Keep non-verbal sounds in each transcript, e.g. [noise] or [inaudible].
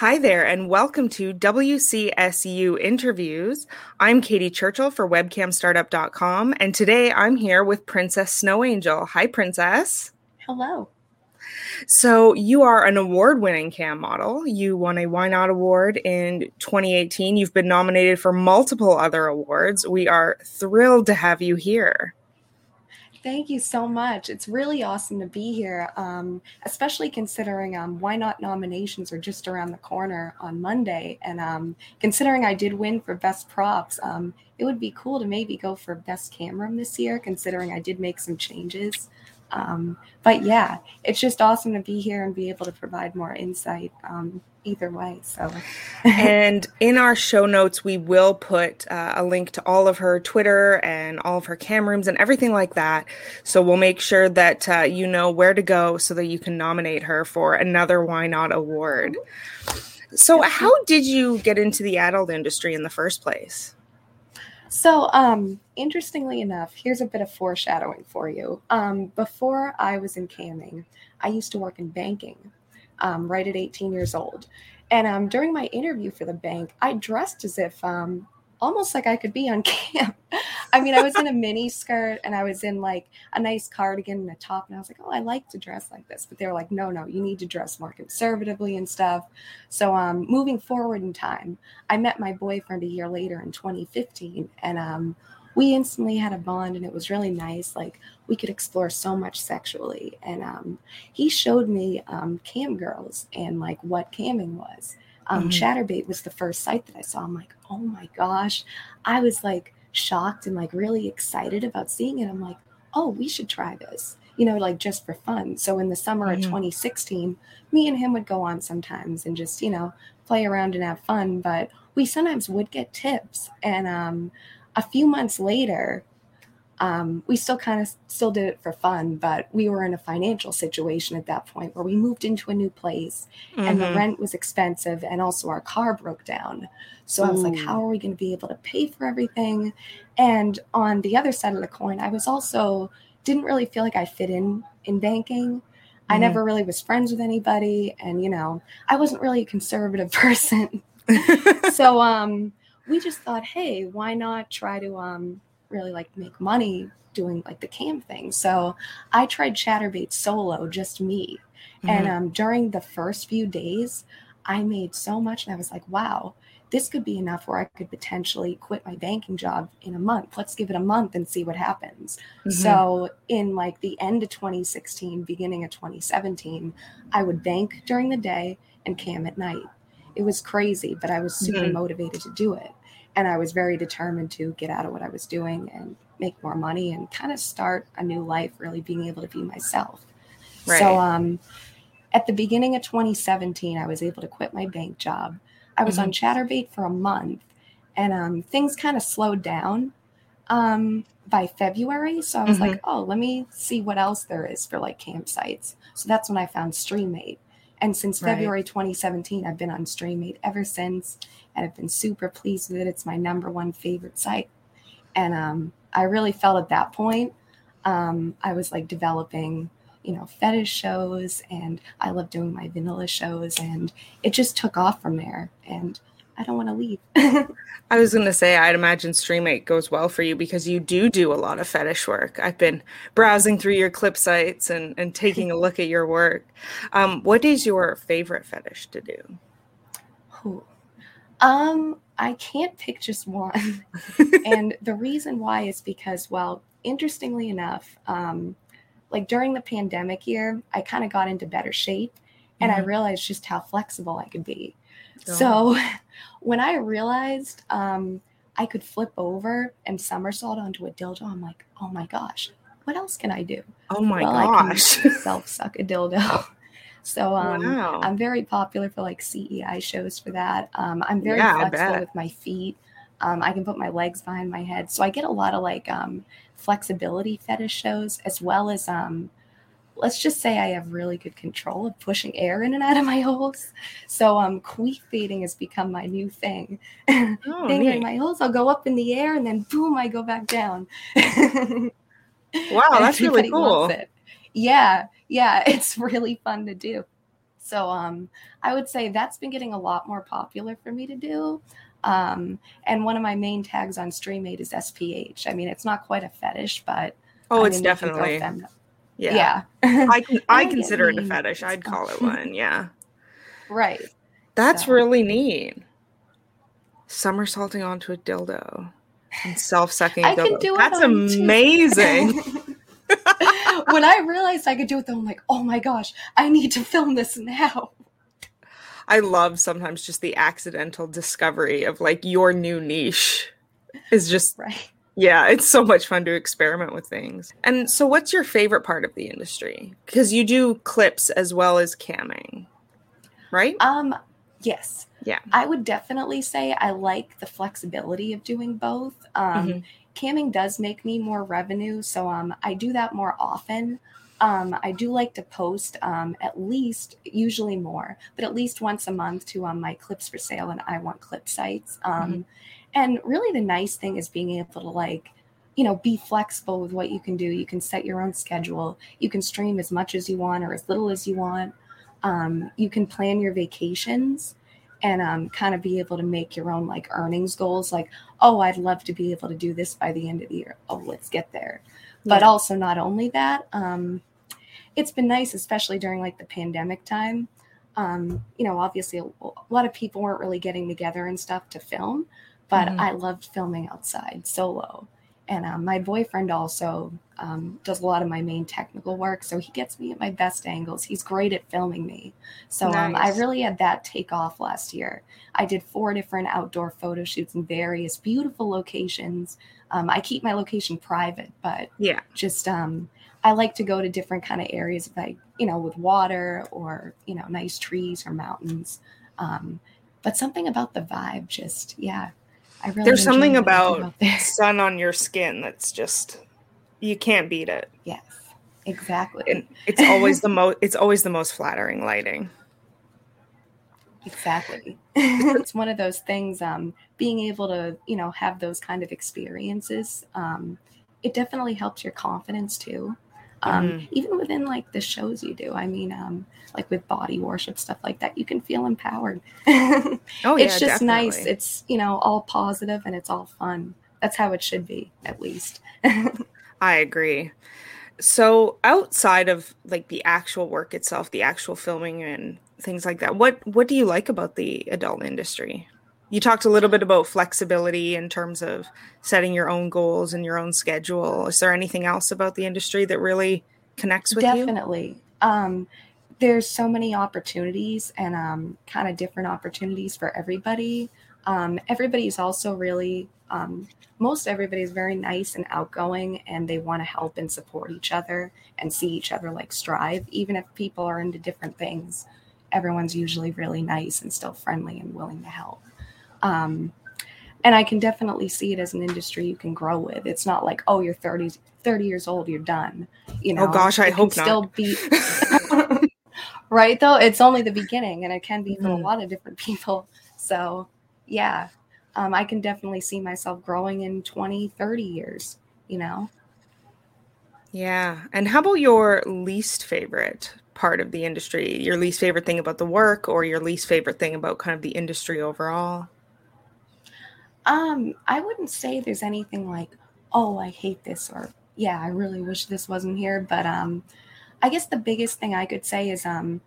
Hi there, and welcome to WCSU Interviews. I'm Katy Churchill for webcamstartup.com, and today I'm here with Princess Snow Angel. Hi, Princess. Hello. So, you are an award winning cam model. You won a YNOT Award in 2018. You've been nominated for multiple other awards. We are thrilled to have you here. Thank you so much. It's really awesome to be here, um, especially considering um, YNOT nominations are just around the corner on Monday. And um, considering I did win for Best Props, um, it would be cool to maybe go for Best Camera this year, considering I did make some changes. Um, but yeah, it's just awesome to be here and be able to provide more insight um, either way. So, [laughs] and in our show notes, we will put uh, a link to all of her Twitter and all of her cam rooms and everything like that. So we'll make sure that uh, you know where to go so that you can nominate her for another YNOT award. So, how did you get into the adult industry in the first place? So, um, interestingly enough, here's a bit of foreshadowing for you. Um, before I was in camming, I used to work in banking um, right at 18 years old. And um, during my interview for the bank, I dressed as if um, almost like I could be on [laughs] cam. I mean, I was in a mini skirt and I was in like a nice cardigan and a top. And I was like, oh, I like to dress like this. But they were like, no, no, you need to dress more conservatively and stuff. So um, moving forward in time, I met my boyfriend a year later in 2015. And um, we instantly had a bond and it was really nice. Like we could explore so much sexually. And um, he showed me um, cam girls and like what camming was um, mm-hmm. Chaturbate was the first site that I saw. I'm like, oh my gosh. I was like shocked and like really excited about seeing it. I'm like, oh, we should try this, you know, like just for fun. So in the summer mm-hmm. of 2016, me and him would go on sometimes and just, you know, play around and have fun. But we sometimes would get tips. And um, a few months later, um, we still kind of still did it for fun, but we were in a financial situation at that point where we moved into a new place mm-hmm. and the mm-hmm. rent was expensive and also our car broke down. So Ooh. I was like, how are we going to be able to pay for everything? And on the other side of the coin, I was also didn't really feel like I fit in in banking. Mm-hmm. I never really was friends with anybody and you know, I wasn't really a conservative [laughs] person. [laughs] so um we just thought, hey, why not try to um really like make money doing like the cam thing. So I tried Chaturbate solo, just me. Mm-hmm. And um, during the first few days, I made so much, and I was like, wow, this could be enough where I could potentially quit my banking job in a month. Let's give it a month and see what happens. Mm-hmm. So, in like the end of 2016, beginning of 2017, I would bank during the day and cam at night. It was crazy, but I was super mm-hmm. motivated to do it and I was very determined to get out of what I was doing and make more money and kind of start a new life, really being able to be myself. Right. So, um, at the beginning of 2017, I was able to quit my bank job. I was mm-hmm. on Chaturbate for a month, and um, things kind of slowed down um, by February. So I was mm-hmm. like, oh, let me see what else there is for like campsites. So that's when I found Streamate. And since right. February 2017, I've been on Streamate ever since and I've been super pleased with it. It's my number one favorite site. And um, I really felt at that point, um, I was like developing, you know, fetish shows and I love doing my vanilla shows and it just took off from there. And I don't want to leave. [laughs] I was going to say, I'd imagine Streamate goes well for you because you do do a lot of fetish work. I've been browsing through your clip sites and, and taking a look at your work. Um, what is your favorite fetish to do? Ooh, um, I can't pick just one. [laughs] and the reason why is because, well, interestingly enough, um, like during the pandemic year, I kind of got into better shape and mm-hmm. I realized just how flexible I could be. Oh. So [laughs] when I realized um, I could flip over and somersault onto a dildo, I'm like, oh my gosh, what else can I do? Oh my well, gosh. [laughs] self suck a dildo. So um, wow. I'm very popular for like CEI shows for that. Um, I'm very yeah, flexible with my feet. Um, I can put my legs behind my head. So I get a lot of like um, flexibility fetish shows as well as um, let's just say I have really good control of pushing air in and out of my [laughs] holes. So um queef feeding has become my new thing. Oh, Fingering my holes, I'll go up in the air and then boom, I go back down. wow, [laughs] that's really cool. Yeah, yeah, [laughs] it's really fun to do. So um, I would say that's been getting a lot more popular for me to do. Um, and one of my main tags on Streamate is SPH. I mean, it's not quite a fetish, but oh, I it's mean, definitely fem- yeah. yeah, [laughs] I can, [laughs] I consider it a fetish. I'd call it one. Yeah, right. that's So- really neat. Somersaulting onto a dildo and self-sucking. I can dildo. do it That's amazing. When I realized I could do it, though, I'm like, oh my gosh, I need to film this now. I love sometimes just the accidental discovery of like your new niche is just Right. yeah, it's so much fun to experiment with things. And so what's your favorite part of the industry? Because you do clips as well as camming. Right? Um, yes. Yeah. I would definitely say I like the flexibility of doing both. Um, Mhm. Camming does make me more revenue, so um, I do that more often. Um, I do like to post um, at least, usually more, but at least once a month to um, my clips for sale and I want clip sites. Um, And really, the nice thing is being able to like, you know, be flexible with what you can do. You can set your own schedule. You can stream as much as you want or as little as you want. Um, you can plan your vacations and um, kind of be able to make your own like earnings goals. Like, oh, I'd love to be able to do this by the end of the year. Oh, let's get there. But Yeah. also, not only that, um, it's been nice, especially during like the pandemic time. Um, you know, obviously, a, lot of people weren't really getting together and stuff to film, but Mhm. I loved filming outside solo. And um, my boyfriend also um, does a lot of my main technical work, so he gets me at my best angles. He's great at filming me. So um, I really had that take off last year. I did four different outdoor photo shoots in various beautiful locations. Um, I keep my location private, but yeah. just um, I like to go to different kind of areas, if I you know, with water or you know, nice trees or mountains. Um, but something about the vibe, just yeah, really There's something what I do about out [laughs] sun on your skin that's just you can't beat it. Yes, exactly, And it's always the most it's always the most flattering lighting. [laughs] exactly. [laughs] it's one of those things. Um, being able to you know have those kind of experiences, um, it definitely helps your confidence too. Um, Mhm. Even within like the shows you do, I mean, um, like with body worship stuff like that, you can feel empowered. [laughs] Oh it's yeah, just nice. It's you know all positive and it's all fun. That's how it should be, at least. [laughs] I agree. So outside of like the actual work itself, the actual filming and things like that, what what do you like about the adult industry? You talked a little bit about flexibility in terms of setting your own goals and your own schedule. Is there anything else about the industry that really connects with you? Definitely. Um, there's so many opportunities and um, kind of different opportunities for everybody. Um, everybody's also really, um, most everybody's very nice and outgoing, and they want to help and support each other and see each other like strive. Even if people are into different things, everyone's usually really nice and still friendly and willing to help. Um, and I can definitely see it as an industry you can grow with. It's not like, oh, you're 30, 30 years old, you're done. You know, Oh, gosh, I it can hope not. still be [laughs] [laughs] right though. It's only the beginning, and it can be for a Mhm. lot of different people. So, yeah, um, I can definitely see myself growing in 20, 30 years. You know, Yeah. And how about your least favorite part of the industry? Your least favorite thing about the work or your least favorite thing about kind of the industry overall? Um, I wouldn't say there's anything like, oh, I hate this, or yeah, I really wish this wasn't here. But um, I guess the biggest thing I could say is um,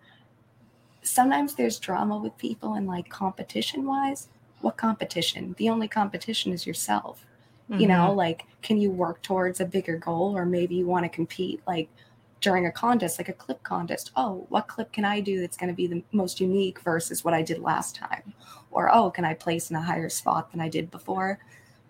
sometimes there's drama with people and like competition wise. What competition? The only competition is yourself. You know, like, can you work towards a bigger goal, or maybe you want to compete like during a contest, like a clip contest? Oh, what clip can I do that's going to be the most unique versus what I did last time? Or, oh, can I place in a higher spot than I did before?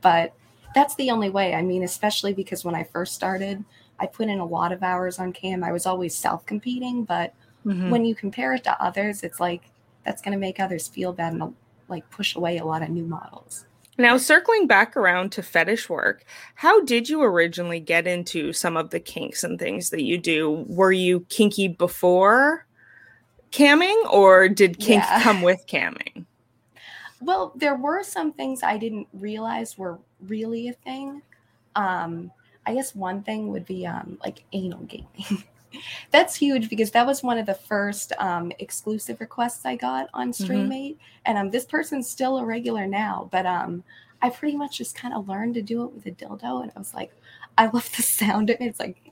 But that's the only way. I mean, especially because when I first started, I put in a lot of hours on cam. I was always self competing, but Mhm. when you compare it to others, it's like that's going to make others feel bad and like push away a lot of new models. Now, circling back around to fetish work, how did you originally get into some of the kinks and things that you do? Were you kinky before camming, or did kink Yeah. come with camming? Well, there were some things I didn't realize were really a thing. Um, I guess one thing would be um, like anal gaming. [laughs] That's huge because that was one of the first um, exclusive requests I got on Mm-hmm. Streamate, and um, this person's still a regular now. But um, I pretty much just kind of learned to do it with a dildo, and I was like, I love the sound of it. It's like,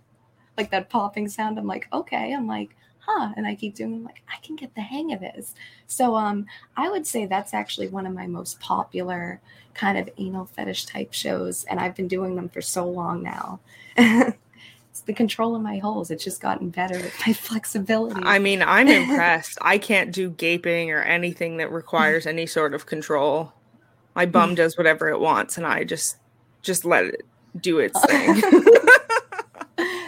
like that popping sound. I'm like, okay. I'm like, huh, and I keep doing. I'm like, I can get the hang of this. So um, I would say that's actually one of my most popular kind of anal fetish type shows, and I've been doing them for so long now. [laughs] it's the control of my holes. It's just gotten better with my [laughs] flexibility. I mean, I'm [laughs] impressed. I can't do gaping or anything that requires any sort of control. My bum [laughs] does whatever it wants, and I just just let it do its thing.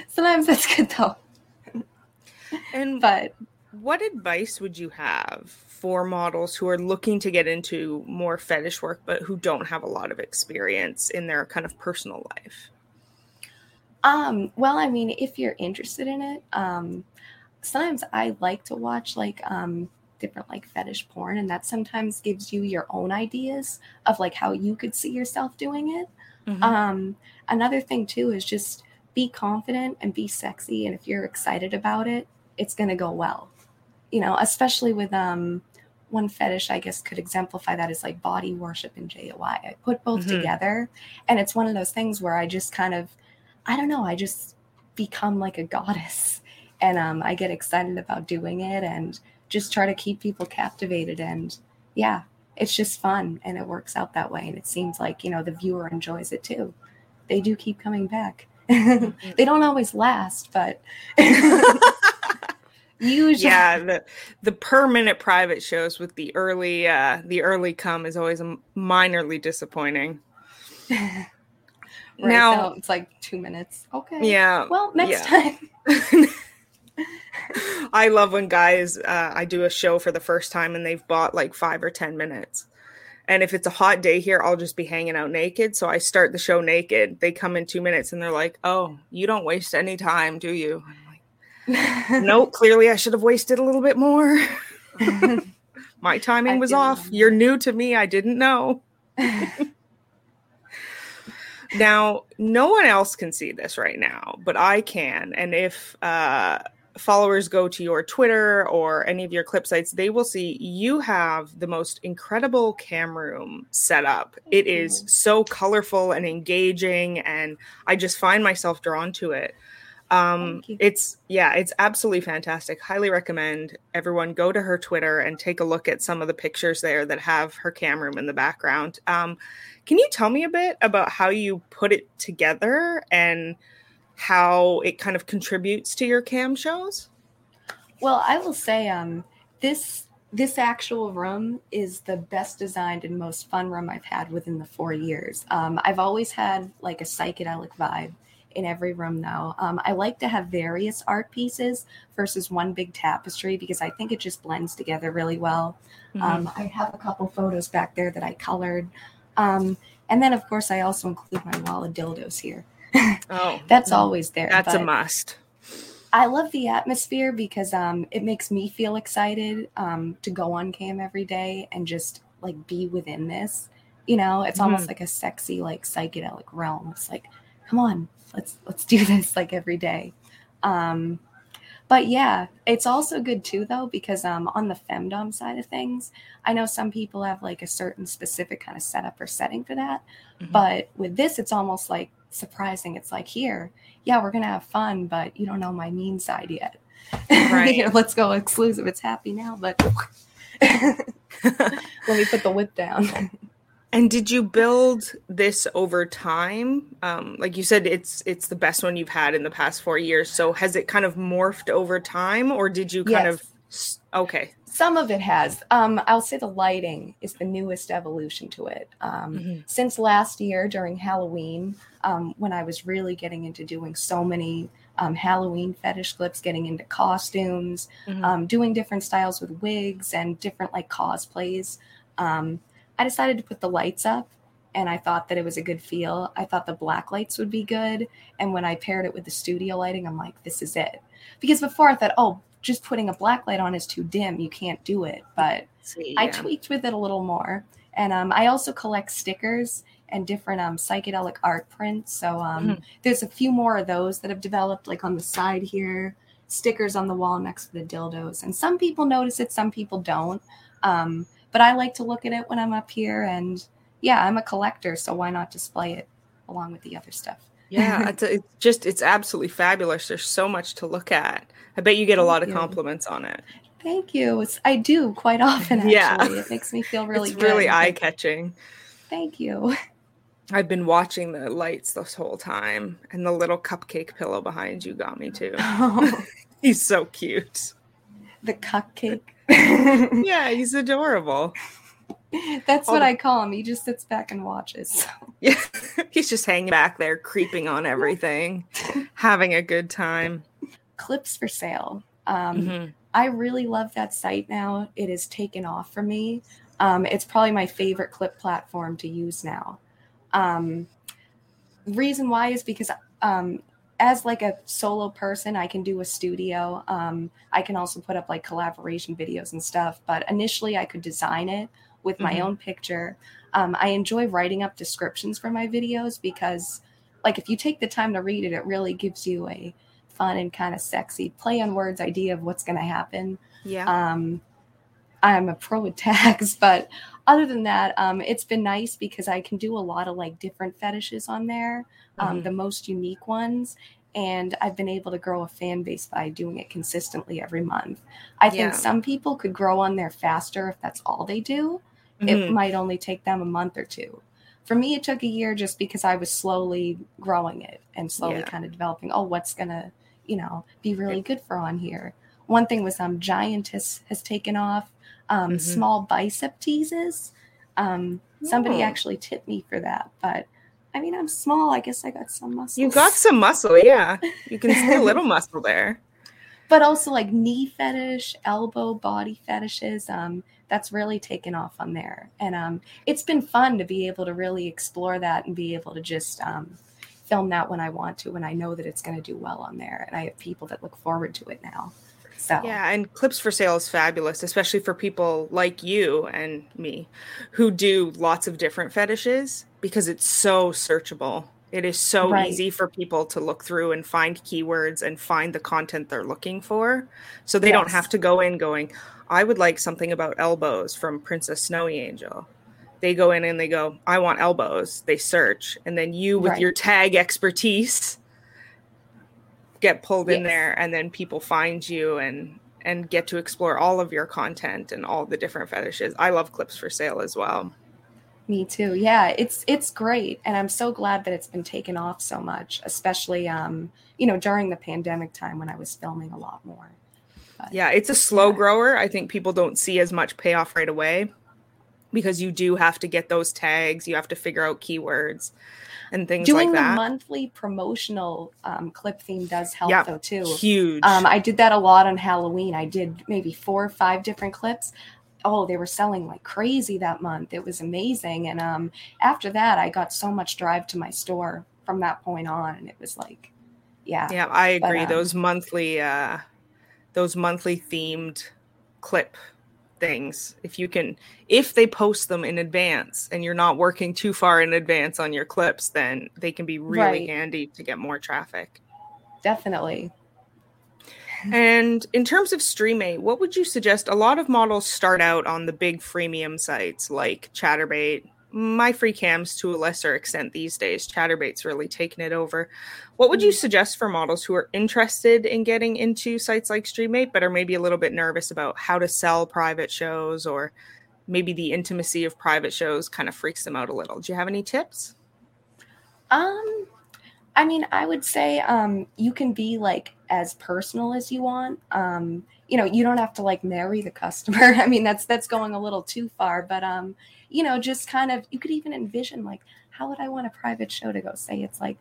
Sometimes that's good though. and But what advice would you have for models who are looking to get into more fetish work but who don't have a lot of experience in their kind of personal life? Um, well, I mean, if you're interested in it, um, sometimes I like to watch like um different like fetish porn, and that sometimes gives you your own ideas of like how you could see yourself doing it. Mhm. Um, another thing too is just be confident and be sexy, and if you're excited about it, it's gonna go well. You know, especially with um one fetish I guess could exemplify that is like body worship and JOI. I put both Mhm. together, and it's one of those things where I just kind of, I don't know, I just become like a goddess, and um, I get excited about doing it, and just try to keep people captivated, and yeah, it's just fun and it works out that way. And it seems like you know the viewer enjoys it too. They do keep coming back. [laughs] They don't always last but [laughs] usually. Yeah, the the per minute private shows with the early uh the early come is always minorly disappointing. [laughs] Right, now, so it's like two minutes okay yeah, well next yeah. time [laughs] [laughs] I love when guys uh, I do a show for the first time and they've bought like five or ten minutes. And if it's a hot day here, I'll just be hanging out naked. So I start the show naked. They come in two minutes and they're like, "Oh, you don't waste any time, do you?" Like, [laughs] "No, clearly I should have wasted a little bit more. My timing I was off. You're new to me. I didn't know." Now, no one else can see this right now, but I can. And if uh, followers go to your Twitter or any of your clip sites, they will see you have the most incredible cam room set up. It is so colorful and engaging, and I just find myself drawn to it. Um, it's yeah, it's absolutely fantastic. Highly recommend everyone go to her Twitter and take a look at some of the pictures there that have her cam room in the background. Um, can you tell me a bit about how you put it together and how it kind of contributes to your cam shows? Well, I will say, um, this this actual room is the best designed and most fun room I've had within the four years. Um, I've always had like a psychedelic vibe in every room though. Um, I like to have various art pieces versus one big tapestry because I think it just blends together really well. Mm-hmm. Um, I have a couple photos back there that I colored. Um, and then, of course, I also include my wall of dildos here. [laughs] oh, That's always there. that's a must. I love the atmosphere because um, it makes me feel excited um, to go on cam every day and just like be within this. You know, it's almost like a sexy, like psychedelic realm. It's like, come on, let's let's do [laughs] this like every day. Um, but yeah, it's also good too though because um, on the femdom side of things, I know some people have like a certain specific kind of setup or setting for that. Mhm. But with this, it's almost like surprising. It's like here, yeah, we're gonna have fun, but you don't know my mean side yet. [laughs] Right. Let's go exclusive. It's happy now, but [laughs] let me put the whip down. And did you build this over time? Um, like you said, it's it's the best one you've had in the past four years. So has it kind of morphed over time, or did you kind of? Okay. Some of it has. Um, I'll say the lighting is the newest evolution to it. Um, Mhm. Since last year during Halloween, um, when I was really getting into doing so many um, Halloween fetish clips, getting into costumes, Mhm. um, doing different styles with wigs and different like cosplays. I decided to put the lights up and I thought that it was a good feel. I thought the black lights would be good. And when I paired it with the studio lighting, I'm like, this is it. Because before I thought, oh, just putting a black light on is too dim. You can't do it. But See, I tweaked with it a little more. And um, I also collect stickers and different um, psychedelic art prints. So um, Mhm. there's a few more of those that have developed, like on the side here stickers on the wall next to the dildos. And some people notice it, some people don't. Um, but I like to look at it when I'm up here. And yeah, I'm a collector, so why not display it along with the other stuff? yeah, it's, it's, just it's absolutely fabulous. There's so much to look at. I bet you get a lot of compliments on it. Thank you. It's, I do quite often. [laughs] Actually, yeah. it makes me feel really it's really eye catching. Thank you. I've been watching the lights this whole time, and the little cupcake pillow behind you got me too. Oh. [laughs] [laughs] he's so cute. The cupcake. [laughs] yeah, he's adorable. That's what I call him. He just sits back and watches. So. Yeah, [laughs] he's just hanging back there, creeping on everything, [laughs] having a good time. Clips for sale. Um, mm-hmm. I really love that site now. It has taken off for me. Um, it's probably my favorite clip platform to use now. Um, reason why is because um, as like a solo person, I can do a studio. Um, I can also put up like collaboration videos and stuff. But initially, I could design it with my mm-hmm. own picture. Um, I enjoy writing up descriptions for my videos because, like, if you take the time to read it, it really gives you a fun and kind of sexy play on words idea of what's going to happen. Yeah. Um, I'm a pro with tags, [laughs] but other than that, um, it's been nice because I can do a lot of like different fetishes on there, um, mm-hmm. the most unique ones. And I've been able to grow a fan base by doing it consistently every month. I think yeah. some people could grow on there faster if that's all they do. Mm-hmm. It might only take them a month or two. For me, it took a year just because I was slowly growing it and slowly yeah. kind of developing. Oh, what's gonna you know, be really good for on here. One thing was um Giantess has taken off. Um, mm-hmm. small bicep teases. Um, somebody oh. actually tipped me for that, but I mean, I'm small. I guess I got some muscle. You got some muscle, yeah. You can see a [laughs] little muscle there. But also like knee fetish, elbow, body fetishes. Um, that's really taken off on there, and um, it's been fun to be able to really explore that and be able to just um, film that when I want to, and I know that it's going to do well on there. And I have people that look forward to it now. So yeah, and clips for sale is fabulous, especially for people like you and me who do lots of different fetishes because it's so searchable. It is so right. easy for people to look through and find keywords and find the content they're looking for. So they yes. don't have to go in going, I would like something about elbows from Princess Snowy Angel they go in and they go, I want elbows. They search. And then you, with right. your tag expertise, get pulled yes. in there. And then people find you and and get to explore all of your content and all the different fetishes. I love clips for sale as well. Me too. Yeah, it's it's great and I'm so glad that it's been taken off so much, especially um, you know, during the pandemic time when I was filming a lot more. But, yeah, it's a slow yeah. grower. I think people don't see as much payoff right away because you do have to get those tags, you have to figure out keywords and things Doing like that. Doing the monthly promotional um, clip theme does help yep, though too. Huge. Um, I did that a lot on Halloween. I did maybe four or five different clips. Oh, they were selling like crazy that month. It was amazing. And um, after that, I got so much drive to my store from that point on, and it was like, yeah. Yeah, I agree. But, um, those monthly, uh, those monthly themed clip things. If you can if they post them in advance and you're not working too far in advance on your clips then they can be really right. handy to get more traffic. Definitely. And in terms of streamate what would you suggest? A lot of models start out on the big freemium sites like chaturbate my free cams to a lesser extent these days. Chaturbate's really taken it over. What would you mm. suggest for models who are interested in getting into sites like Streamate, but are maybe a little bit nervous about how to sell private shows or maybe the intimacy of private shows kind of freaks them out a little? Do you have any tips? Um, I mean, I would say um, you can be like as personal as you want. Um, you know, you don't have to like marry the customer. [laughs] I mean, that's that's going a little too far, but um, you know, just kind of, you could even envision like, how would I want a private show to go? Say it's like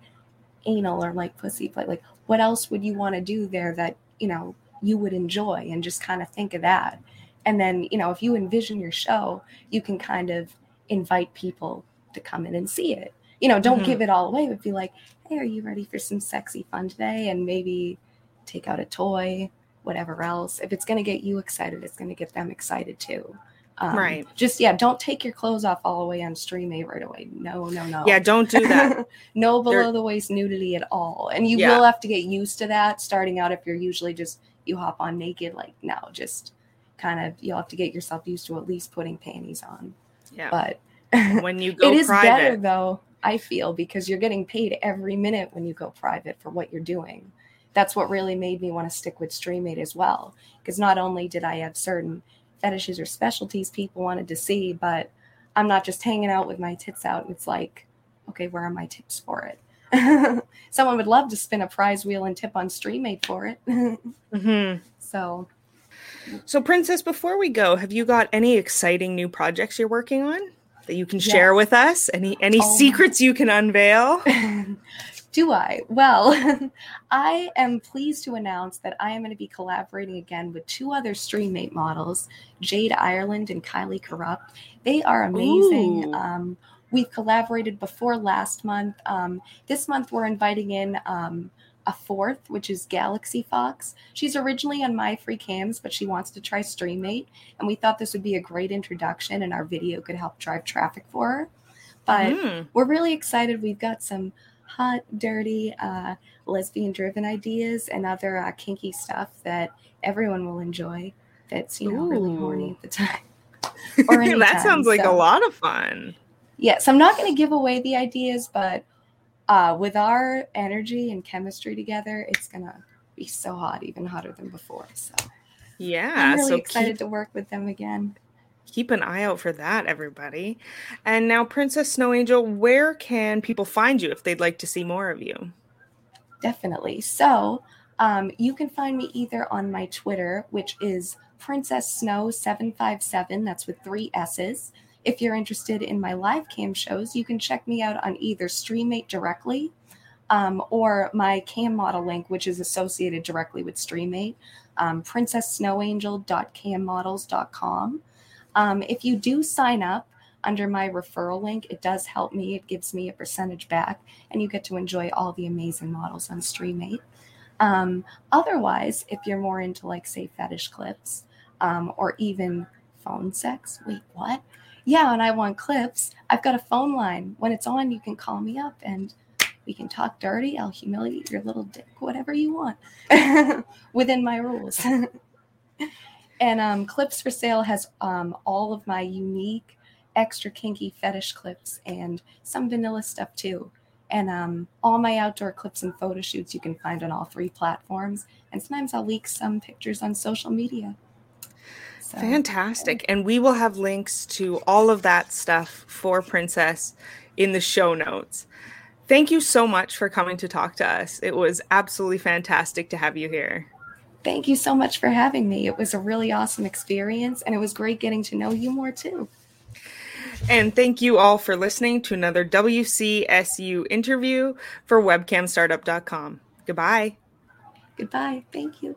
anal or like pussy play. Like, what else would you want to do there that, you know, you would enjoy and just kind of think of that. And then, you know, if you envision your show, you can kind of invite people to come in and see it. You know, don't mm-hmm. give it all away, but be like, hey, are you ready for some sexy fun today? And maybe take out a toy, whatever else. If it's going to get you excited, it's going to get them excited too. Um, Right. Just yeah, don't take your clothes off all the way on Streamate right away. No, no, no. Yeah, don't do that. [laughs] no below There- the waist nudity at all. And you Yeah. will have to get used to that starting out if you're usually just you hop on naked. Like no, just kind of you'll have to get yourself used to at least putting panties on. Yeah. But [laughs] when you go it is private. better though, I feel, because you're getting paid every minute when you go private for what you're doing. That's what really made me want to stick with Streamate as well. Because not only did I have certain fetishes or specialties people wanted to see, but I'm not just hanging out with my tits out. It's like, okay, where are my tips for it? [laughs] Someone would love to spin a prize wheel and tip on Streamate for it. [laughs] Mhm. so So, Princess, before we go, have you got any exciting new projects you're working on that you can share Yes. with us? Any any Oh secrets you can unveil? [laughs] Do I? Well, [laughs] I am pleased to announce that I am going to be collaborating again with two other Streamate models, Jade Ireland and Kylie Corrupt. They are amazing. Um, we've collaborated before last month. Um, this month, we're inviting in um, a fourth, which is Galaxy Fox. She's originally on My Free Cams, but she wants to try Streamate. And we thought this would be a great introduction, and our video could help drive traffic for her. But Mm. we're really excited. We've got some hot, dirty, uh, lesbian driven ideas and other uh, kinky stuff that everyone will enjoy. That's, you know, really Ooh. horny at the time. [laughs] Or that sounds like a lot of fun. Yes, I'm not going to give away the ideas, but uh, with our energy and chemistry together, it's going to be so hot, even hotter than before. So Yeah. I'm really so excited keep, to work with them again. Keep an eye out for that, everybody. And now, Princess Snow Angel, where can people find you if they'd like to see more of you? Definitely. So um, you can find me either on my Twitter, which is Princess Snow 757. That's with three S's. If you're interested in my live cam shows, you can check me out on either Streamate directly um, or my cam model link, which is associated directly with Streamate, um, princesssnowangel.cammodels.com. Um, if you do sign up under my referral link, it does help me. It gives me a percentage back and you get to enjoy all the amazing models on Streamate. Um, otherwise, if you're more into like say fetish clips um, or even phone sex, wait, what? Yeah, and iWantClips. I've got a phone line. When it's on, you can call me up and we can talk dirty. I'll humiliate your little dick, whatever you want, [laughs] within my rules. [laughs] and um, Clips for Sale has um, all of my unique, extra kinky fetish clips and some vanilla stuff too. And um, all my outdoor clips and photo shoots you can find on all three platforms. And sometimes I'll leak some pictures on social media. So, Fantastic. And we will have links to all of that stuff for Princess in the show notes. Thank you so much for coming to talk to us. It was absolutely fantastic to have you here. Thank you so much for having me. It was a really awesome experience, and it was great getting to know you more too. And thank you all for listening to another WCSU interview for webcamstartup.com. Goodbye. Goodbye. Thank you.